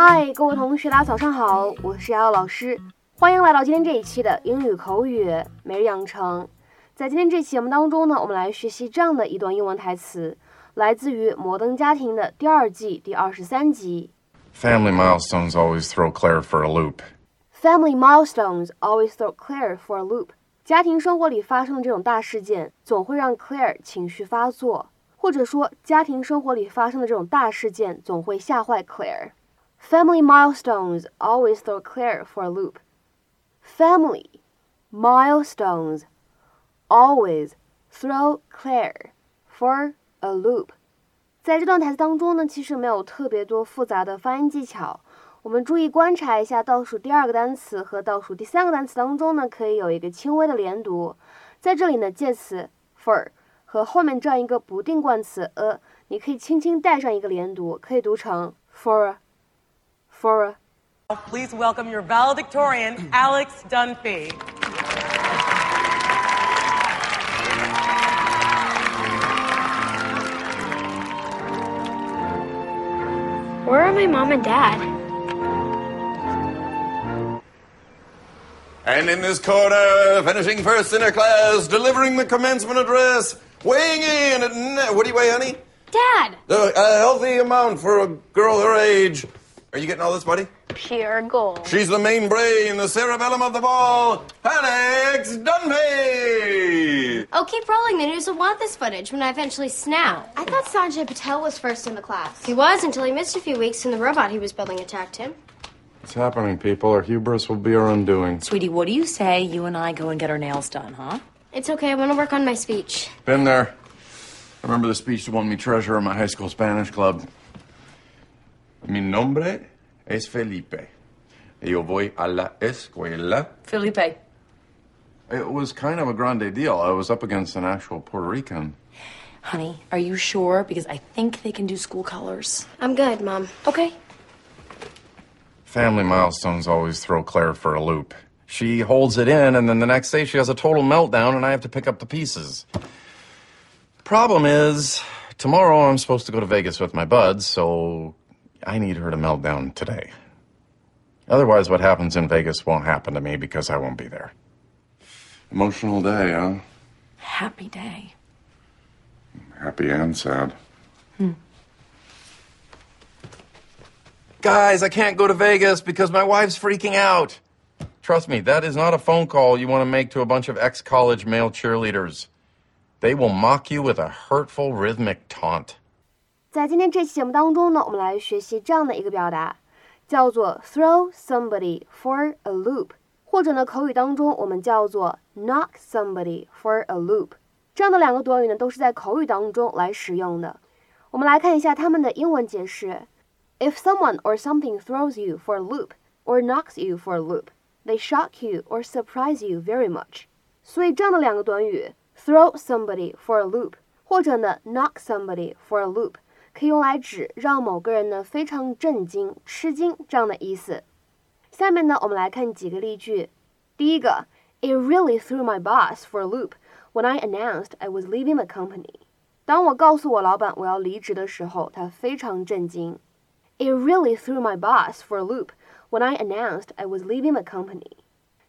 嗨，各位同学，大家早上好，我是瑶瑶老师，欢迎来到今天这一期的英语口语每日养成。在今天这期节目当中呢，我们来学习这样的一段英文台词，来自于《摩登家庭》的第二季第二十三集。Family milestones always throw Claire for a loop. Family milestones always throw Claire for a loop. 家庭生活里发生的这种大事件，总会让 Claire 情绪发作，或者说，家庭生活里发生的这种大事件总会吓坏 Claire。Family milestones always throw Claire for a loop. Family milestones always throw Claire for a loop. 在这段台词当中呢，其实没有特别多复杂的发音技巧。我们注意观察一下倒数第二个单词和倒数第三个单词当中呢，可以有一个轻微的连读。在这里呢，介词 for 和后面这样一个不定冠词 a，你可以轻轻带上一个连读，可以读成 for。For a. Please welcome your valedictorian, Alex Dunphy. Where are my mom and dad? And in this corner, finishing first in her class, delivering the commencement address, weighing in at. What do you weigh, honey? Dad! Uh, a healthy amount for a girl her age. Are you getting all this, buddy? Pure gold. She's the main brain, the cerebellum of the ball, Alex Dunphy! Oh, keep rolling. The news will want this footage when I eventually snap. I thought Sanjay Patel was first in the class. He was until he missed a few weeks and the robot he was building attacked him. What's happening, people? Our hubris will be our undoing. Sweetie, what do you say you and I go and get our nails done, huh? It's okay. I want to work on my speech. Been there. I remember the speech that won me treasure in my high school Spanish club. Mi nombre es Felipe. Yo voy a la escuela. Felipe. It was kind of a grande deal. I was up against an actual Puerto Rican. Honey, are you sure? Because I think they can do school colors. I'm good, Mom. Okay. Family milestones always throw Claire for a loop. She holds it in, and then the next day she has a total meltdown, and I have to pick up the pieces. Problem is, tomorrow I'm supposed to go to Vegas with my buds, so I need her to melt down today. Otherwise, what happens in Vegas won't happen to me because I won't be there. Emotional day, huh? Happy day. Happy and sad. Hmm. Guys, I can't go to Vegas because my wife's freaking out. Trust me, that is not a phone call you want to make to a bunch of ex college male cheerleaders. They will mock you with a hurtful rhythmic taunt. 在今天这期节目当中呢，我们来学习这样的一个表达，叫做 throw somebody for a loop，或者呢口语当中我们叫做 knock somebody for a loop。这样的两个短语呢都是在口语当中来使用的。我们来看一下它们的英文解释：If someone or something throws you for a loop or knocks you for a loop, they shock you or surprise you very much。所以这样的两个短语 throw somebody for a loop，或者呢 knock somebody for a loop。 可以用来指让某个人呢非常震惊、吃惊这样的意思。下面呢，我们来看几个例句。第一个，It really threw my boss for a loop when I announced I was leaving the company。当我告诉我老板我要离职的时候，他非常震惊。It really threw my boss for a loop when I announced I was leaving the company。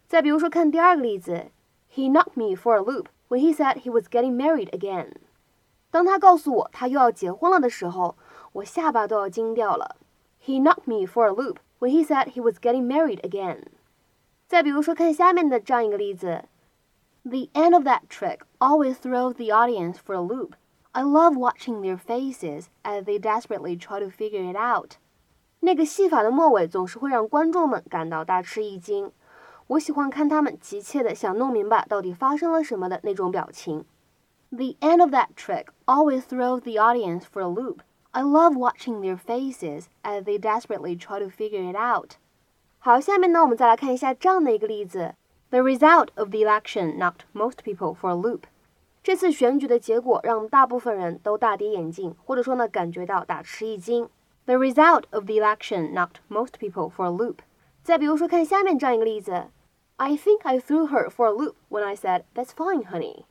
再比如说，看第二个例子，He knocked me for a loop when he said he was getting married again。 当他告诉我他又要结婚了的时候，我下巴都要惊掉了。He knocked me for a loop when he said he was getting married again。再比如说，看下面的这样一个例子：The end of that trick always throws the audience for a loop. I love watching their faces as they desperately try to figure it out。那个戏法的末尾总是会让观众们感到大吃一惊。我喜欢看他们急切的想弄明白到底发生了什么的那种表情。 The end of that trick always throws the audience for a loop. I love watching their faces as they desperately try to figure it out. 好，下面呢，我们再来看一下这样的一个例子：The result of the election knocked most people for a loop. 这次选举的结果让大部分人都大跌眼镜，或者说呢，感觉到大吃一惊。The result of the election knocked most people for a loop. 再比如说，看下面这样一个例子：I think I threw her for a loop when I said, "That's fine, honey."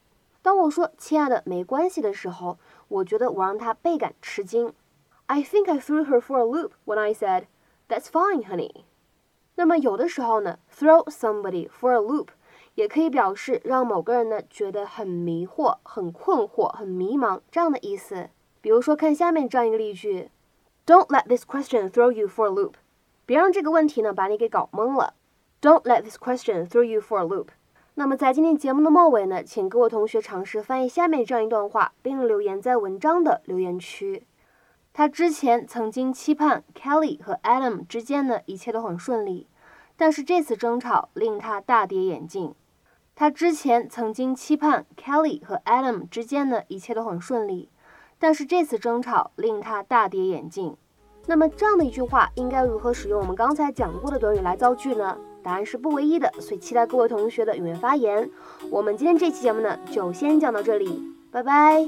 当我说“亲爱的，没关系”的时候，我觉得我让他倍感吃惊。I think I threw her for a loop when I said, That's fine, honey。那么有的时候呢，throw somebody for a loop 也可以表示让某个人呢觉得很迷惑、很困惑、很迷茫这样的意思。比如说，看下面这样一个例句：Don't let this question throw you for a loop。别让这个问题呢把你给搞懵了。Don't let this question throw you for a loop。那么在今天节目的末尾呢，请各位同学尝试翻译下面这样一段话，并留言在文章的留言区。他之前曾经期盼 Kelly 和 Adam 之间呢一切都很顺利，但是这次争吵令他大跌眼镜。他之前曾经期盼 Kelly 和 Adam 之间呢一切都很顺利，但是这次争吵令他大跌眼镜。那么这样的一句话应该如何使用我们刚才讲过的短语来造句呢？答案是不唯一的所以期待各位同学的踊跃发言。我们今天这期节目呢就先讲到这里拜拜。